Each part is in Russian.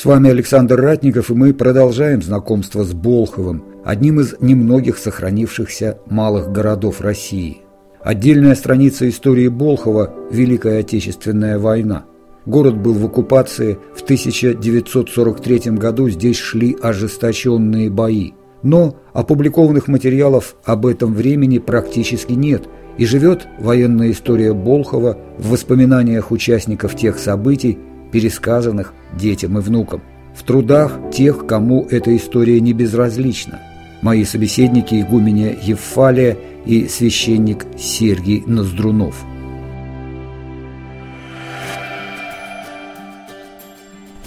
С вами Александр Ратников, и мы продолжаем знакомство с Болховым, одним из немногих сохранившихся малых городов России. Отдельная страница истории Болхова – Великая Отечественная война. Город был в оккупации, в 1943 году здесь шли ожесточенные бои. Но опубликованных материалов об этом времени практически нет, и живет военная история Болхова в воспоминаниях участников тех событий, пересказанных детям и внукам, в трудах тех, кому эта история не безразлична. Мои собеседники игуменя Евфалия и священник Сергий Ноздрунов –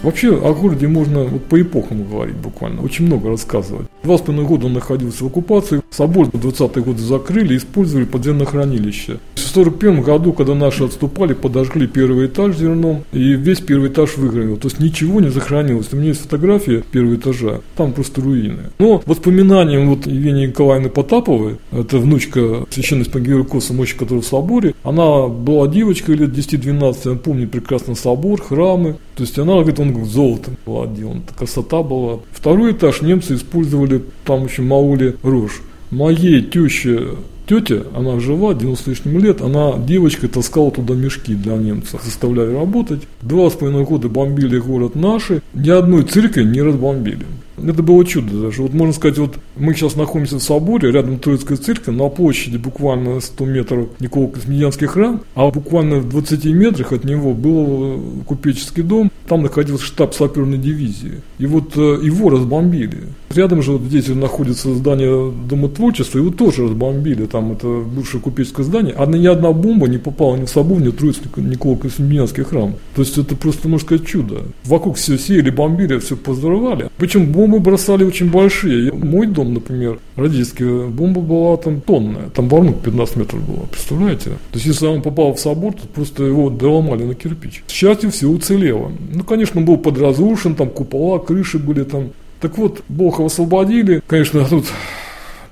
Вообще о городе можно вот по эпохам говорить буквально, очень много рассказывать. Два с половиной года он находился в оккупации, собор в 20-е годы закрыли, использовали подземное хранилище. В 1941 году, когда наши отступали, подожгли первый этаж зерном, и весь первый этаж выгорел. То есть ничего не сохранилось. У меня есть фотография первого этажа, там просто руины. Но воспоминанием вот Евгении Николаевны Потаповой, это внучка священного Георгия Коса, мощи которого в соборе, она была девочкой лет 10-12, она помнит прекрасно собор, храмы. То есть она, говорит, он золотом был отделан, красота была. Второй этаж немцы использовали, там еще маули рожь. Моей теще тетя, она жива, 90 с лишним лет, она девочкой таскала туда мешки для немцев, заставляли работать. Два с половиной года бомбили город наши, ни одной церкви не разбомбили. Это было чудо даже. Вот можно сказать, вот мы сейчас находимся в соборе, рядом Троицкая церковь, на площади буквально 100 метров Никола Космедианский храм, а буквально в 20 метрах от него был купеческий дом, там находился штаб саперной дивизии. И вот э, его разбомбили. Рядом же вот здесь находится здание Дома творчества, его тоже разбомбили, там это бывшее купеческое здание, а ни одна бомба не попала ни в собор, ни в Троицкий Никола Космедианский храм. То есть это просто, можно сказать, чудо. Вокруг все сеяли, бомбили, все поздоровали. Причем бомбы бросали очень большие. Мой дом, например, родительский, бомба была там тонная. Там воронка 15 метров была, представляете? То есть, если он попал в собор, то просто его доломали на кирпич. К счастью, все уцелело. Ну, конечно, он был подразрушен, там купола, крыши были там. Так вот, Бога освободили. Конечно, тут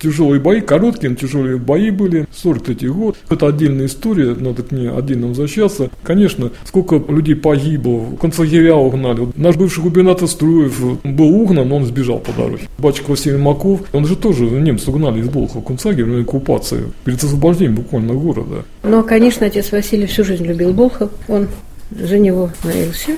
тяжелые бои, короткие, но тяжелые бои были, 43 год. Это отдельная история, надо к ней отдельно возвращаться. Конечно, сколько людей погибло, концлагеря угнали. Наш бывший губернатор Струев был угнан, но он сбежал по дороге. Батюшка Василий Маков, он же тоже, немцы угнали из Болхова концлагеря на оккупацию, перед освобождением буквально города. Но, конечно, отец Василий всю жизнь любил Болхов, он за него молился.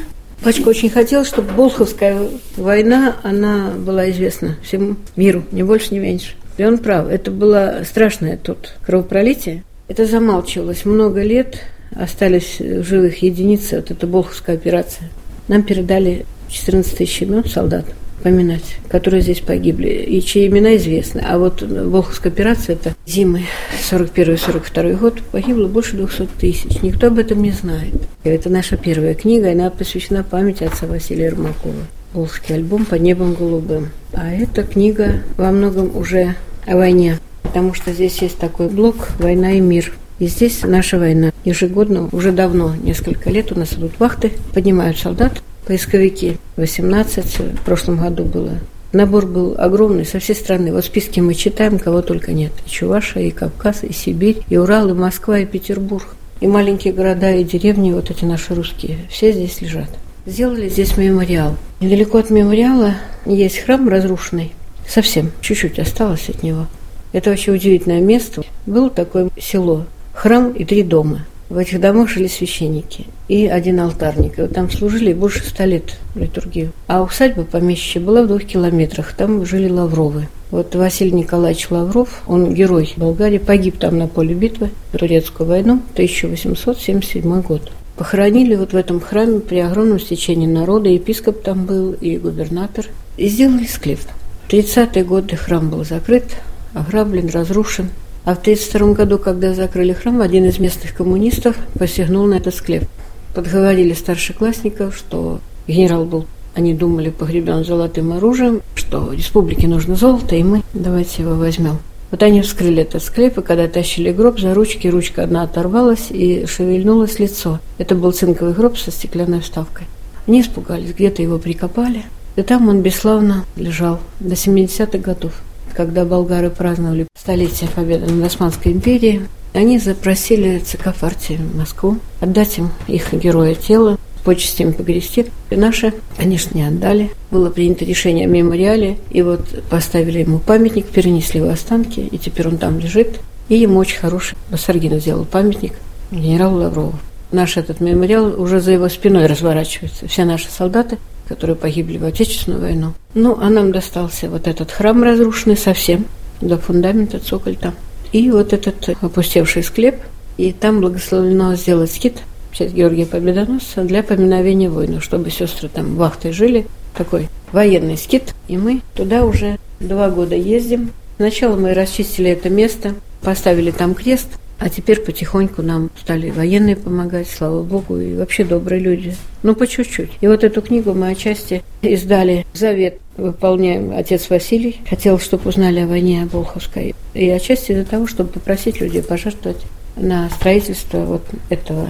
Пачка очень хотел, чтобы Болховская война, она была известна всему миру, ни больше, ни меньше. И он прав. Это было страшное тут кровопролитие. Это замалчивалось много лет. Остались в живых единицы. Вот это Болховская операция. Нам передали 14 тысяч имен солдат поминать, которые здесь погибли, и чьи имена известны. А вот Волховская операция, это зимы 41-42 год, погибло больше 200 тысяч. Никто об этом не знает. Это наша первая книга, она посвящена памяти отца Василия Ермакова. Волжский альбом «Под небом голубым». А эта книга во многом уже о войне, потому что здесь есть такой блок «Война и мир». И здесь наша война. Ежегодно, уже давно, несколько лет у нас идут вахты, поднимают солдат, поисковики. 18 в прошлом году было. Набор был огромный со всей страны. Вот списки мы читаем, кого только нет. И Чувашия, и Кавказ, и Сибирь, и Урал, и Москва, и Петербург. И маленькие города, и деревни, вот эти наши русские, все здесь лежат. Сделали здесь мемориал. Недалеко от мемориала есть храм разрушенный. Совсем чуть-чуть осталось от него. Это вообще удивительное место. Было такое село, храм и три дома. В этих домах жили священники и один алтарник. И вот там служили больше ста лет литургию. А усадьба помещичья была в двух километрах. Там жили Лавровы. Вот Василий Николаевич Лавров, он герой Болгарии, погиб там на поле битвы в Турецкую войну, 1877 год. Похоронили вот в этом храме при огромном стечении народа. Епископ там был и губернатор. И сделали склеп. В 30-е годы храм был закрыт, ограблен, разрушен. А в 1932 году, когда закрыли храм, один из местных коммунистов посягнул на этот склеп. Подговорили старшеклассников, что генерал был Они думали, погребен золотым оружием, что республике нужно золото, и мы давайте его возьмем. Вот они вскрыли этот склеп, и когда тащили гроб за ручки, ручка одна оторвалась и шевельнулось лицо. Это был цинковый гроб со стеклянной вставкой. Они испугались, где-то его прикопали. И там он бесславно лежал до 70-х годов. Когда болгары праздновали столетие победы над Османской империей, они запросили ЦК партии Москву отдать им их героя тела почестями погрести. И наши, конечно, не отдали. Было принято решение о мемориале, и вот поставили ему памятник, перенесли его останки, и теперь он там лежит. И ему очень хороший Басаргин сделал памятник генералу Лаврову. Наш этот мемориал уже за его спиной разворачивается. Все наши солдаты, которые погибли в Отечественную войну. Ну, а нам достался вот этот храм разрушенный совсем, до фундамента, цоколь там. И вот этот опустевший склеп, и там благословлено сделать скит – честь Георгия Победоносца для поминовения войны, чтобы сестры там вахтой жили. Такой военный скит. И мы туда уже два года ездим. Сначала мы расчистили это место, поставили там крест, а теперь потихоньку нам стали военные помогать, слава богу, и вообще добрые люди. Ну, по чуть-чуть. И вот эту книгу мы отчасти издали «Завет» выполняем отец Василий. Хотел, чтобы узнали о войне Болховской. И отчасти для того, чтобы попросить людей пожертвовать на строительство вот этого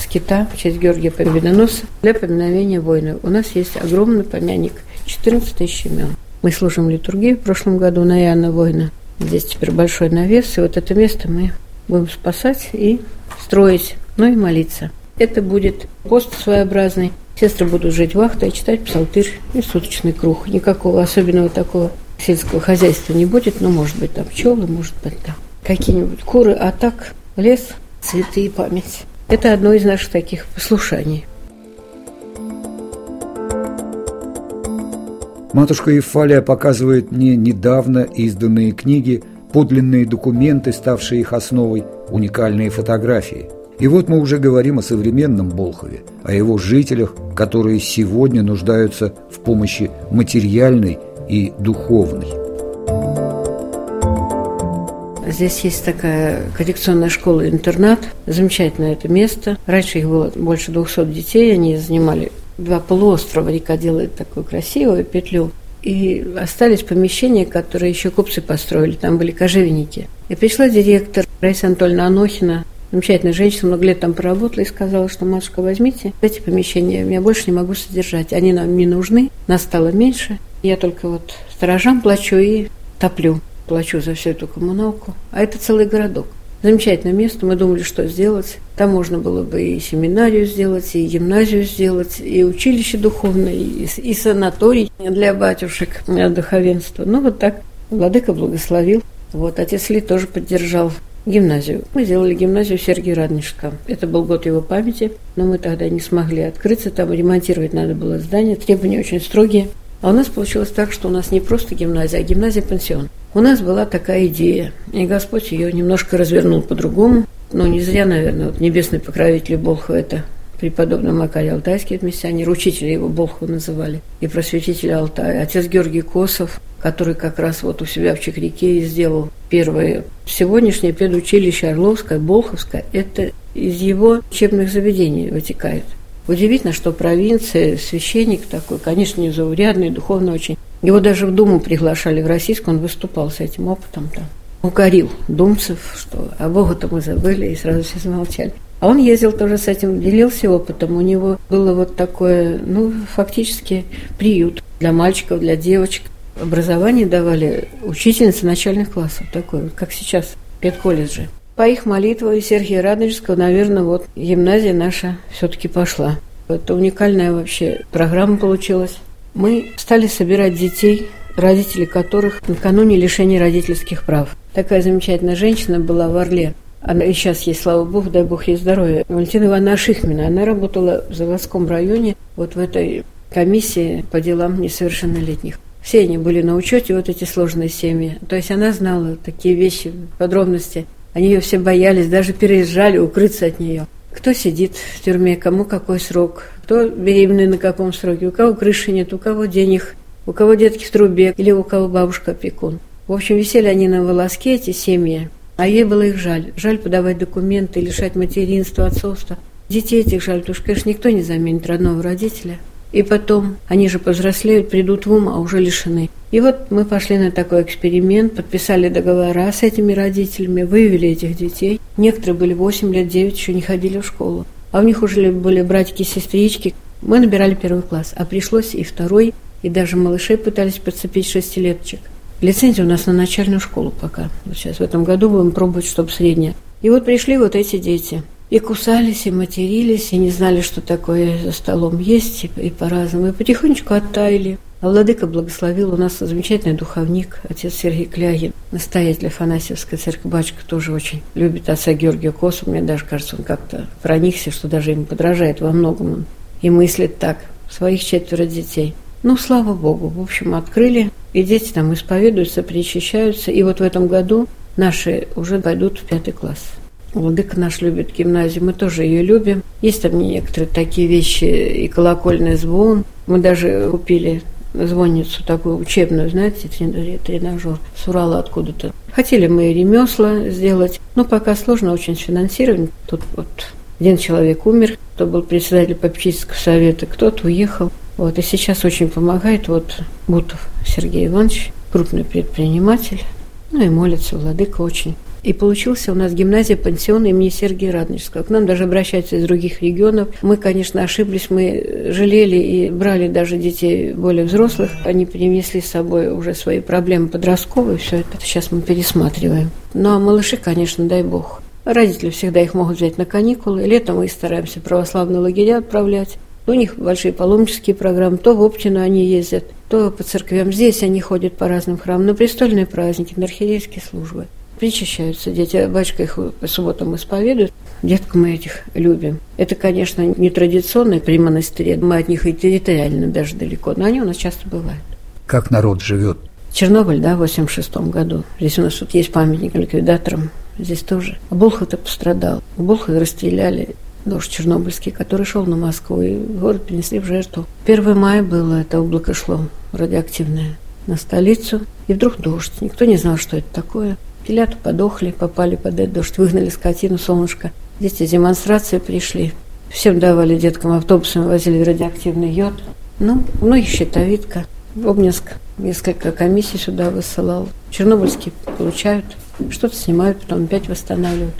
скита в честь Георгия Победоносца для поминовения воина. У нас есть огромный помяник, 14 тысяч имен. Мы служим литургию в прошлом году на Иоанна Воина. Здесь теперь большой навес, и вот это место мы будем спасать и строить, ну и молиться. Это будет пост своеобразный. Сестры будут жить вахтой, читать псалтырь и суточный круг. Никакого особенного такого сельского хозяйства не будет, но может быть там пчелы, может быть там какие-нибудь куры, а так лес, цветы и память. Это одно из наших таких послушаний. Матушка Евфалия показывает мне недавно изданные книги, подлинные документы, ставшие их основой, уникальные фотографии. И вот мы уже говорим о современном Болхове, о его жителях, которые сегодня нуждаются в помощи материальной и духовной. Здесь есть такая коррекционная школа-интернат. Замечательное это место. Раньше их было больше 200 детей. Они занимали два полуострова. Река делает такую красивую петлю. И остались помещения, которые еще купцы построили. Там были кожевенники. И пришла директор Раиса Анатольевна Анохина, замечательная женщина, много лет там поработала и сказала, что, матушка, возьмите эти помещения, я больше не могу содержать. Они нам не нужны, нас стало меньше. Я только вот сторожам плачу и топлю плачу за всю эту коммуналку. А это целый городок. Замечательное место. Мы думали, что сделать. Там можно было бы и семинарию сделать, и гимназию сделать, и училище духовное, и, и санаторий для батюшек, для духовенства. Ну, вот так Владыка благословил. Вот, отец Ли тоже поддержал гимназию. Мы сделали гимназию Сергия Раднишка. Это был год его памяти, но мы тогда не смогли открыться. Там ремонтировать надо было здание. Требования очень строгие. А у нас получилось так, что у нас не просто гимназия, а гимназия-пансион. У нас была такая идея, и Господь ее немножко развернул по-другому. Но не зря, наверное, вот небесный покровитель Болхова – это преподобный Макарий Алтайский, это миссионер, учителя его Болхова называли, и просветитель Алтая. Отец Георгий Косов, который как раз вот у себя в Чекреке и сделал первое. Сегодняшнее педучилище Орловское, Болховское – это из его учебных заведений вытекает. Удивительно, что провинция, священник такой, конечно, незаурядный, духовно очень. Его даже в Думу приглашали в российскую, он выступал с этим опытом там. Укорил думцев, что о Бога-то мы забыли, и сразу все замолчали. А он ездил тоже с этим, делился опытом. У него было вот такое, ну, фактически приют для мальчиков, для девочек. Образование давали учительницы начальных классов, такое, как сейчас, в педколледже. По их молитвам и Сергея Радонежского, наверное, вот гимназия наша все-таки пошла. Это уникальная вообще программа получилась. Мы стали собирать детей, родители которых накануне лишения родительских прав. Такая замечательная женщина была в Орле. Она и сейчас есть, слава богу, дай бог ей здоровья. Валентина Ивановна Шихмина. Она работала в заводском районе, вот в этой комиссии по делам несовершеннолетних. Все они были на учете, вот эти сложные семьи. То есть она знала такие вещи, подробности. Они ее все боялись, даже переезжали укрыться от нее. Кто сидит в тюрьме, кому какой срок, кто беременный на каком сроке, у кого крыши нет, у кого денег, у кого детки в трубе или у кого бабушка опекун. В общем, висели они на волоске, эти семьи, а ей было их жаль. Жаль подавать документы, лишать материнства, отцовства. Детей этих жаль, потому что, конечно, никто не заменит родного родителя. И потом они же повзрослеют, придут в ум, а уже лишены. И вот мы пошли на такой эксперимент, подписали договора с этими родителями, вывели этих детей. Некоторые были 8 лет, 9, еще не ходили в школу. А у них уже были братики и сестрички. Мы набирали первый класс, а пришлось и второй, и даже малышей пытались подцепить шестилеточек. Лицензия у нас на начальную школу пока. Вот сейчас в этом году будем пробовать, чтобы средняя. И вот пришли вот эти дети – и кусались, и матерились, и не знали, что такое за столом есть, и, и по-разному. И потихонечку оттаяли. А Владыка благословил. У нас замечательный духовник, отец Сергей Клягин, настоятель Афанасьевской церкви. Батюшка тоже очень любит отца Георгия Косу. Мне даже кажется, он как-то проникся, что даже ему подражает во многом. Он и мыслит так. Своих четверо детей. Ну, слава Богу. В общем, открыли. И дети там исповедуются, причащаются. И вот в этом году наши уже пойдут в пятый класс. Владыка наш любит гимназию, мы тоже ее любим. Есть там некоторые такие вещи, и колокольный звон. Мы даже купили звонницу такую учебную, знаете, тренажер с Урала откуда-то. Хотели мы ремесла сделать, но пока сложно очень с финансированием. Тут вот один человек умер, кто был председатель попечительского совета, кто-то уехал. Вот, и сейчас очень помогает вот Бутов Сергей Иванович, крупный предприниматель. Ну и молится, владыка очень и получился у нас гимназия пансион имени Сергия Радонежского. К нам даже обращаются из других регионов. Мы, конечно, ошиблись, мы жалели и брали даже детей более взрослых. Они принесли с собой уже свои проблемы подростковые, все это сейчас мы пересматриваем. Ну а малыши, конечно, дай бог. Родители всегда их могут взять на каникулы. Летом мы стараемся православные лагеря отправлять. У них большие паломнические программы. То в Оптину они ездят, то по церквям. Здесь они ходят по разным храмам. На престольные праздники, на архиерейские службы причащаются дети. Батюшка их по субботам исповедует. Детку мы этих любим. Это, конечно, не традиционные при монастыре. Мы от них и территориально даже далеко, но они у нас часто бывают. Как народ живет? Чернобыль, да, в 86 году. Здесь у нас тут есть памятник ликвидаторам. Здесь тоже. А Болхов-то пострадал. Болхова расстреляли дождь чернобыльский, который шел на Москву, и город принесли в жертву. 1 мая было, это облако шло радиоактивное на столицу, и вдруг дождь. Никто не знал, что это такое. Телята подохли, попали под этот дождь, выгнали скотину, солнышко. Дети демонстрации пришли. Всем давали деткам автобусами, возили радиоактивный йод. Ну, многих щитовидка. Обнинск несколько комиссий сюда высылал. Чернобыльские получают, что-то снимают, потом опять восстанавливают.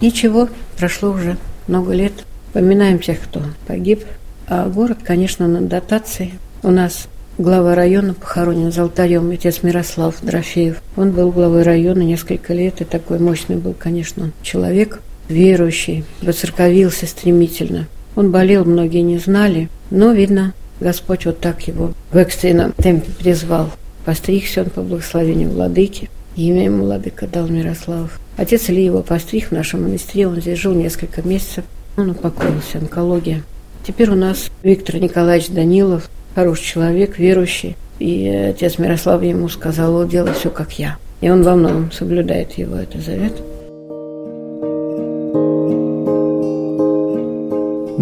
Ничего, прошло уже много лет. Поминаем тех, кто погиб. А город, конечно, на дотации. У нас глава района похоронен за алтарем, отец Мирослав Дрофеев. Он был главой района несколько лет, и такой мощный был, конечно, человек, верующий, воцерковился стремительно. Он болел, многие не знали, но, видно, Господь вот так его в экстренном темпе призвал. Постригся он по благословению владыки. Имя ему владыка дал Мирослав. Отец Ильи его постриг в нашем монастыре, он здесь жил несколько месяцев. Он упокоился, онкология. Теперь у нас Виктор Николаевич Данилов, хороший человек, верующий. И отец Мирослав ему сказал, делай все как я. И он во многом соблюдает его этот завет.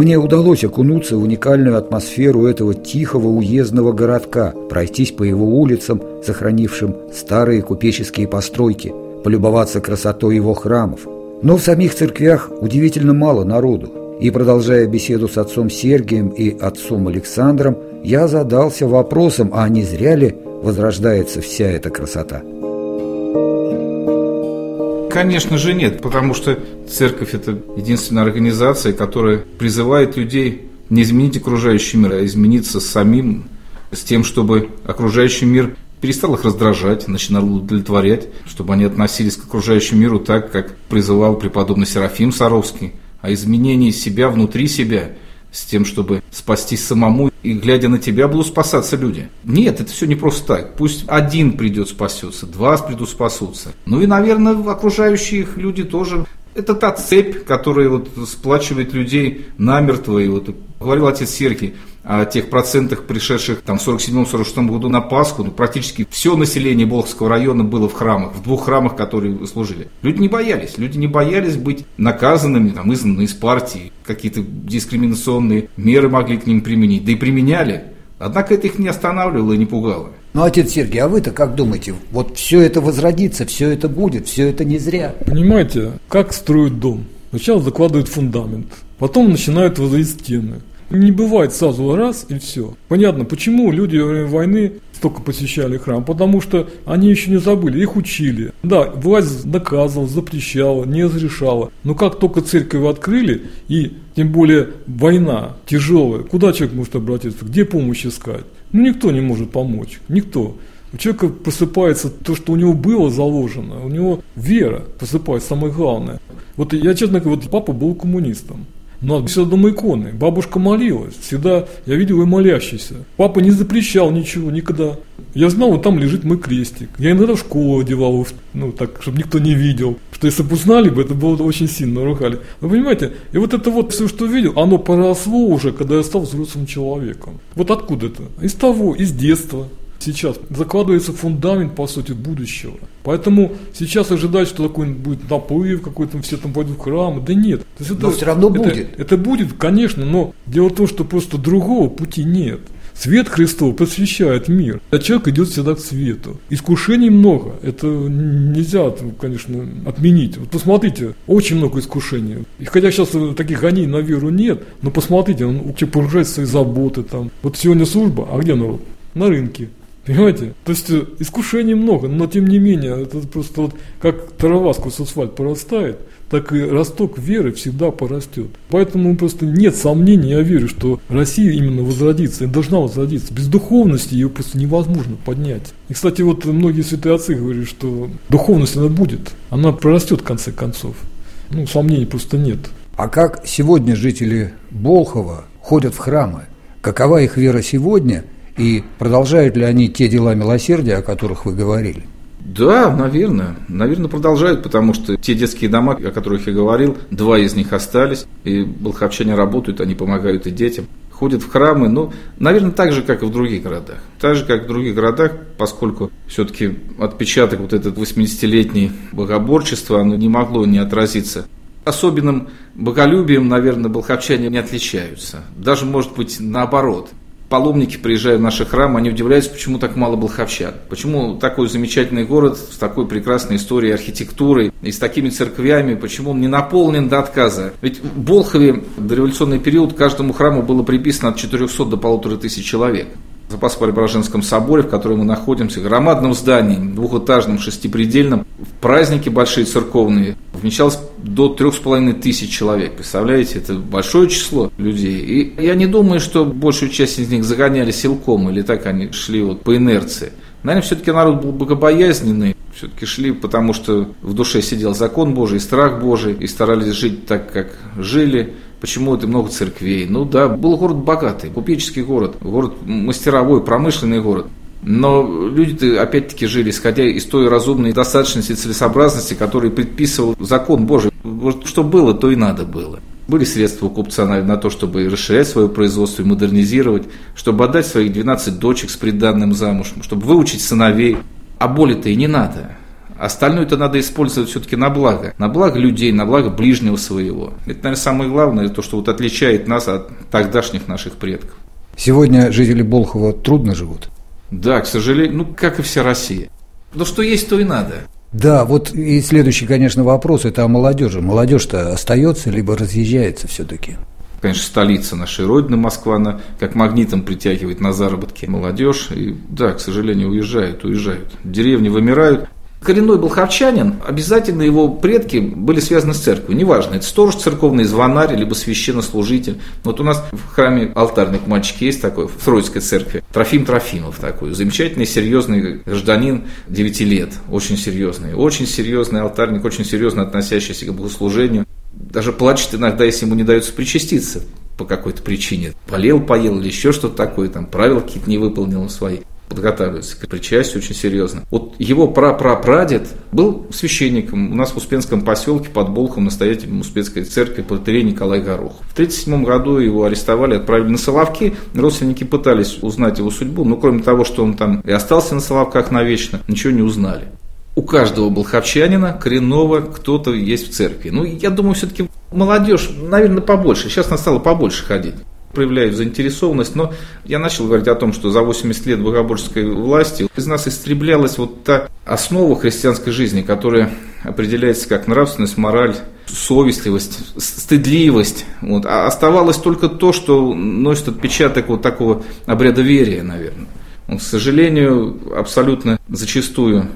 Мне удалось окунуться в уникальную атмосферу этого тихого уездного городка, пройтись по его улицам, сохранившим старые купеческие постройки, полюбоваться красотой его храмов. Но в самих церквях удивительно мало народу. И продолжая беседу с отцом Сергием и отцом Александром, я задался вопросом, а не зря ли возрождается вся эта красота? Конечно же нет, потому что церковь – это единственная организация, которая призывает людей не изменить окружающий мир, а измениться самим, с тем, чтобы окружающий мир перестал их раздражать, начинал удовлетворять, чтобы они относились к окружающему миру так, как призывал преподобный Серафим Саровский, а изменение себя внутри себя – с тем, чтобы спастись самому, и глядя на тебя будут спасаться люди. Нет, это все не просто так. Пусть один придет спасется, два придут спасутся. Ну и, наверное, окружающие их люди тоже это та цепь, которая вот сплачивает людей намертво. И вот говорил отец Сергий, о тех процентах, пришедших там в 47-46 году на Пасху, ну, практически все население Болохского района было в храмах, в двух храмах, которые служили. Люди не боялись, люди не боялись быть наказанными, там, изгнаны из партии, какие-то дискриминационные меры могли к ним применить, да и применяли. Однако это их не останавливало и не пугало. Ну, отец Сергей, а вы-то как думаете? Вот все это возродится, все это будет, все это не зря. Понимаете, как строят дом? Сначала закладывают фундамент, потом начинают возводить стены, Не бывает сразу раз и все. Понятно, почему люди во время войны столько посещали храм, потому что они еще не забыли, их учили. Да, власть наказывала, запрещала, не разрешала. Но как только церковь открыли, и тем более война тяжелая, куда человек может обратиться, где помощь искать? Ну, никто не может помочь, никто. У человека просыпается то, что у него было заложено, у него вера просыпается, самое главное. Вот я, честно говоря, вот папа был коммунистом. Но всегда дома иконы. Бабушка молилась. Всегда я видел ее молящейся. Папа не запрещал ничего никогда. Я знал, вот там лежит мой крестик. Я иногда в школу одевал, ну так, чтобы никто не видел. Что если бы узнали бы, это было очень сильно ругали. Вы понимаете? И вот это вот все, что видел, оно поросло уже, когда я стал взрослым человеком. Вот откуда это? Из того, из детства сейчас закладывается фундамент, по сути, будущего. Поэтому сейчас ожидать, что такой будет наплыв какой-то, все там пойдут в храм, да нет. То есть это, но все равно это, будет. Это будет, конечно, но дело в том, что просто другого пути нет. Свет Христов просвещает мир, а человек идет всегда к свету. Искушений много, это нельзя, конечно, отменить. Вот посмотрите, очень много искушений. И хотя сейчас таких гонений на веру нет, но посмотрите, он погружается в свои заботы там. Вот сегодня служба, а где народ? На рынке. Понимаете? То есть э, искушений много, но тем не менее, это просто вот как трава сквозь асфальт порастает, так и росток веры всегда порастет. Поэтому просто нет сомнений, я верю, что Россия именно возродится и должна возродиться. Без духовности ее просто невозможно поднять. И, кстати, вот многие святые отцы говорят, что духовность она будет, она прорастет в конце концов. Ну, сомнений просто нет. А как сегодня жители Болхова ходят в храмы? Какова их вера сегодня – и продолжают ли они те дела милосердия, о которых вы говорили? Да, наверное. Наверное, продолжают, потому что те детские дома, о которых я говорил, два из них остались, и болховчане работают, они помогают и детям. Ходят в храмы, ну, наверное, так же, как и в других городах. Так же, как в других городах, поскольку все-таки отпечаток вот этот 80-летний богоборчества, оно не могло не отразиться особенным боголюбием, наверное, болховчане не отличаются. Даже, может быть, наоборот паломники, приезжая в наши храмы, они удивляются, почему так мало болховчан. Почему такой замечательный город с такой прекрасной историей архитектурой и с такими церквями, почему он не наполнен до отказа. Ведь в Болхове в дореволюционный период каждому храму было приписано от 400 до полутора тысяч человек. Запас-Преображенском соборе, в котором мы находимся, громадном здании, двухэтажном, шестипредельном, в праздники большие церковные, вмещалось до трех с половиной тысяч человек. Представляете, это большое число людей. И я не думаю, что большую часть из них загоняли силком, или так они шли вот по инерции. Наверное, все-таки народ был богобоязненный, все-таки шли, потому что в душе сидел закон Божий, страх Божий, и старались жить так, как жили. Почему это много церквей? Ну да, был город богатый, купеческий город, город мастеровой, промышленный город. Но люди опять-таки жили, исходя из той разумной достаточности и целесообразности, которую предписывал закон Божий. Вот что было, то и надо было. Были средства у купца на, на то, чтобы расширять свое производство и модернизировать, чтобы отдать своих 12 дочек с приданным замуж, чтобы выучить сыновей. А боли-то и не надо. Остальное это надо использовать все-таки на благо. На благо людей, на благо ближнего своего. Это, наверное, самое главное, то, что вот отличает нас от тогдашних наших предков. Сегодня жители Болхова трудно живут. Да, к сожалению, ну, как и вся Россия. Но что есть, то и надо. Да, вот и следующий, конечно, вопрос – это о молодежи. Молодежь-то остается, либо разъезжается все-таки? Конечно, столица нашей Родины, Москва, она как магнитом притягивает на заработки молодежь. И да, к сожалению, уезжают, уезжают. Деревни вымирают. Коренной болховчанин, обязательно его предки были связаны с церковью. Неважно, это сторож церковный, звонарь, либо священнослужитель. Вот у нас в храме алтарник мальчик есть такой, в Троицкой церкви. Трофим Трофимов такой. Замечательный, серьезный гражданин 9 лет. Очень серьезный. Очень серьезный алтарник, очень серьезно относящийся к богослужению. Даже плачет иногда, если ему не дается причаститься по какой-то причине. Болел, поел или еще что-то такое, там правила какие-то не выполнил свои подготавливается к причастию очень серьезно. Вот его прапрапрадед был священником у нас в Успенском поселке под Болхом, настоятелем Успенской церкви протерей Николай Горох. В 1937 году его арестовали, отправили на Соловки. Родственники пытались узнать его судьбу, но кроме того, что он там и остался на Соловках навечно, ничего не узнали. У каждого болховчанина коренного кто-то есть в церкви. Ну, я думаю, все-таки молодежь, наверное, побольше. Сейчас нас стало побольше ходить проявляют заинтересованность, но я начал говорить о том, что за 80 лет богоборческой власти из нас истреблялась вот та основа христианской жизни, которая определяется как нравственность, мораль, совестливость, стыдливость. Вот. А оставалось только то, что носит отпечаток вот такого обряда верия, наверное. Вот, к сожалению, абсолютно зачастую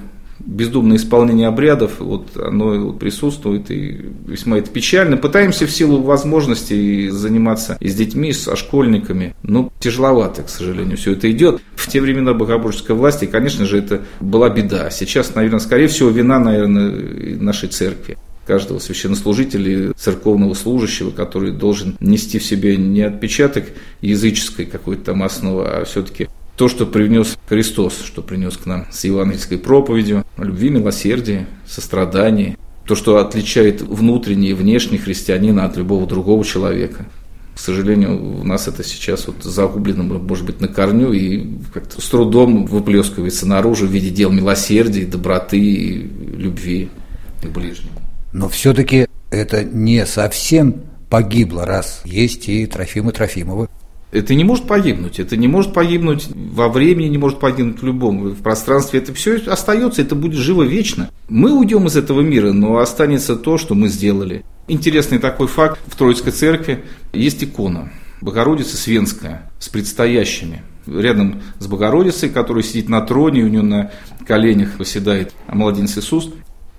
бездумное исполнение обрядов, вот оно присутствует и весьма это печально. Пытаемся в силу возможностей заниматься и с детьми, со школьниками, но тяжеловато, к сожалению, все это идет. В те времена богоборческой власти, конечно же, это была беда. Сейчас, наверное, скорее всего, вина, наверное, нашей церкви каждого священнослужителя, церковного служащего, который должен нести в себе не отпечаток языческой какой-то там основы, а все-таки то, что привнес Христос, что принес к нам с евангельской проповедью, любви, милосердия, сострадании, то, что отличает внутренний и внешний христианина от любого другого человека. К сожалению, у нас это сейчас вот загублено, может быть, на корню и как-то с трудом выплескивается наружу в виде дел милосердия, доброты и любви к ближнему. Но все-таки это не совсем погибло, раз есть и Трофимы Трофимовы. Это не может погибнуть. Это не может погибнуть во времени, не может погибнуть в любом. В пространстве это все остается, это будет живо вечно. Мы уйдем из этого мира, но останется то, что мы сделали. Интересный такой факт. В Троицкой церкви есть икона. Богородица Свенская с предстоящими. Рядом с Богородицей, которая сидит на троне, у нее на коленях восседает младенец Иисус,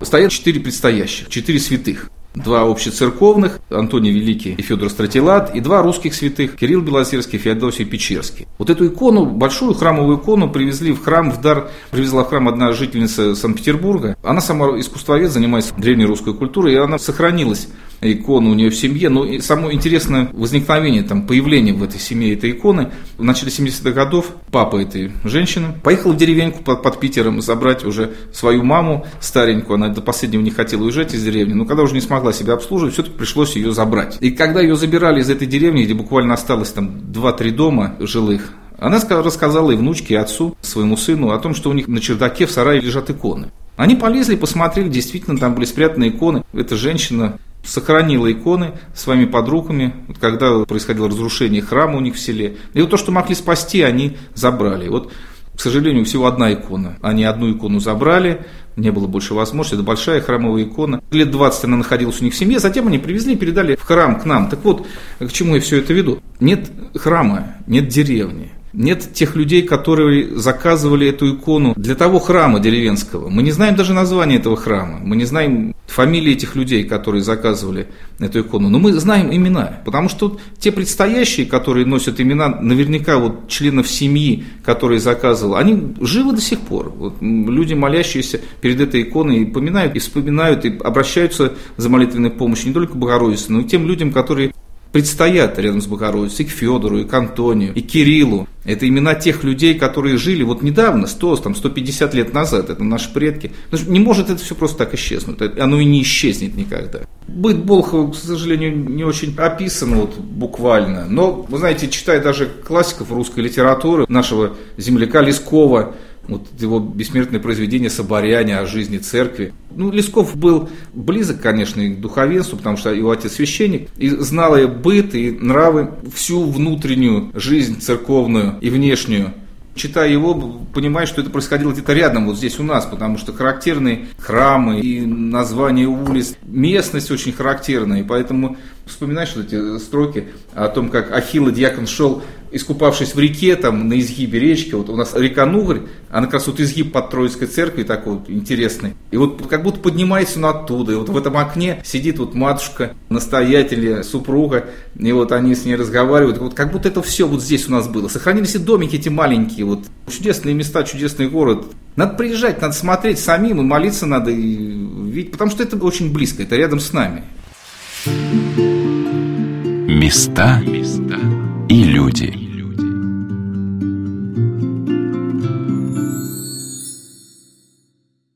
стоят четыре предстоящих, четыре святых два общецерковных, Антоний Великий и Федор Стратилат, и два русских святых, Кирилл Белозерский Феодосий Печерский. Вот эту икону, большую храмовую икону, привезли в храм, в дар, привезла в храм одна жительница Санкт-Петербурга. Она сама искусствовед, занимается древней русской культурой, и она сохранилась икону у нее в семье. Но и само интересное возникновение, там, появление в этой семье этой иконы. В начале 70-х годов папа этой женщины поехал в деревеньку под, под Питером забрать уже свою маму старенькую. Она до последнего не хотела уезжать из деревни. Но когда уже не смогла себя обслуживать, все-таки пришлось ее забрать. И когда ее забирали из этой деревни, где буквально осталось там 2-3 дома жилых, она рассказала и внучке, и отцу, своему сыну, о том, что у них на чердаке в сарае лежат иконы. Они полезли, посмотрели, действительно, там были спрятаны иконы. Эта женщина сохранила иконы своими подругами, вот когда происходило разрушение храма у них в селе. И вот то, что могли спасти, они забрали. Вот, к сожалению, всего одна икона. Они одну икону забрали, не было больше возможности. Это большая храмовая икона. Лет 20 она находилась у них в семье, затем они привезли и передали в храм к нам. Так вот, к чему я все это веду? Нет храма, нет деревни. Нет тех людей, которые заказывали эту икону для того храма деревенского. Мы не знаем даже название этого храма. Мы не знаем фамилии этих людей, которые заказывали эту икону. Но мы знаем имена. Потому что те предстоящие, которые носят имена, наверняка вот членов семьи, которые заказывали, они живы до сих пор. Вот люди, молящиеся перед этой иконой, поминают и вспоминают, и обращаются за молитвенной помощью не только Богородице, но и тем людям, которые предстоят рядом с Богородицей, и к Федору, и к Антонию, и к Кириллу. Это имена тех людей, которые жили вот недавно, 100, там, 150 лет назад, это наши предки. Не может это все просто так исчезнуть, оно и не исчезнет никогда. Быт Болхова, к сожалению, не очень описан вот буквально, но, вы знаете, читая даже классиков русской литературы, нашего земляка Лескова, вот его бессмертное произведение «Соборяне» о жизни церкви. Ну, Лесков был близок, конечно, и к духовенству, потому что его отец священник, и знал и быт, и нравы, всю внутреннюю жизнь церковную и внешнюю читая его, понимаешь, что это происходило где-то рядом, вот здесь у нас, потому что характерные храмы и названия улиц, местность очень характерная, и поэтому вспоминаешь вот эти строки о том, как Ахилл и Дьякон шел искупавшись в реке, там, на изгибе речки, вот у нас река Нугрь, она как раз вот изгиб под Троицкой церкви такой вот интересный. И вот как будто поднимается он оттуда, и вот в этом окне сидит вот матушка, настоятель, супруга, и вот они с ней разговаривают, вот как будто это все вот здесь у нас было. Сохранились и домики эти маленькие, вот чудесные места, чудесный город. Надо приезжать, надо смотреть самим, и молиться надо, и видеть, потому что это очень близко, это рядом с нами. Места и люди.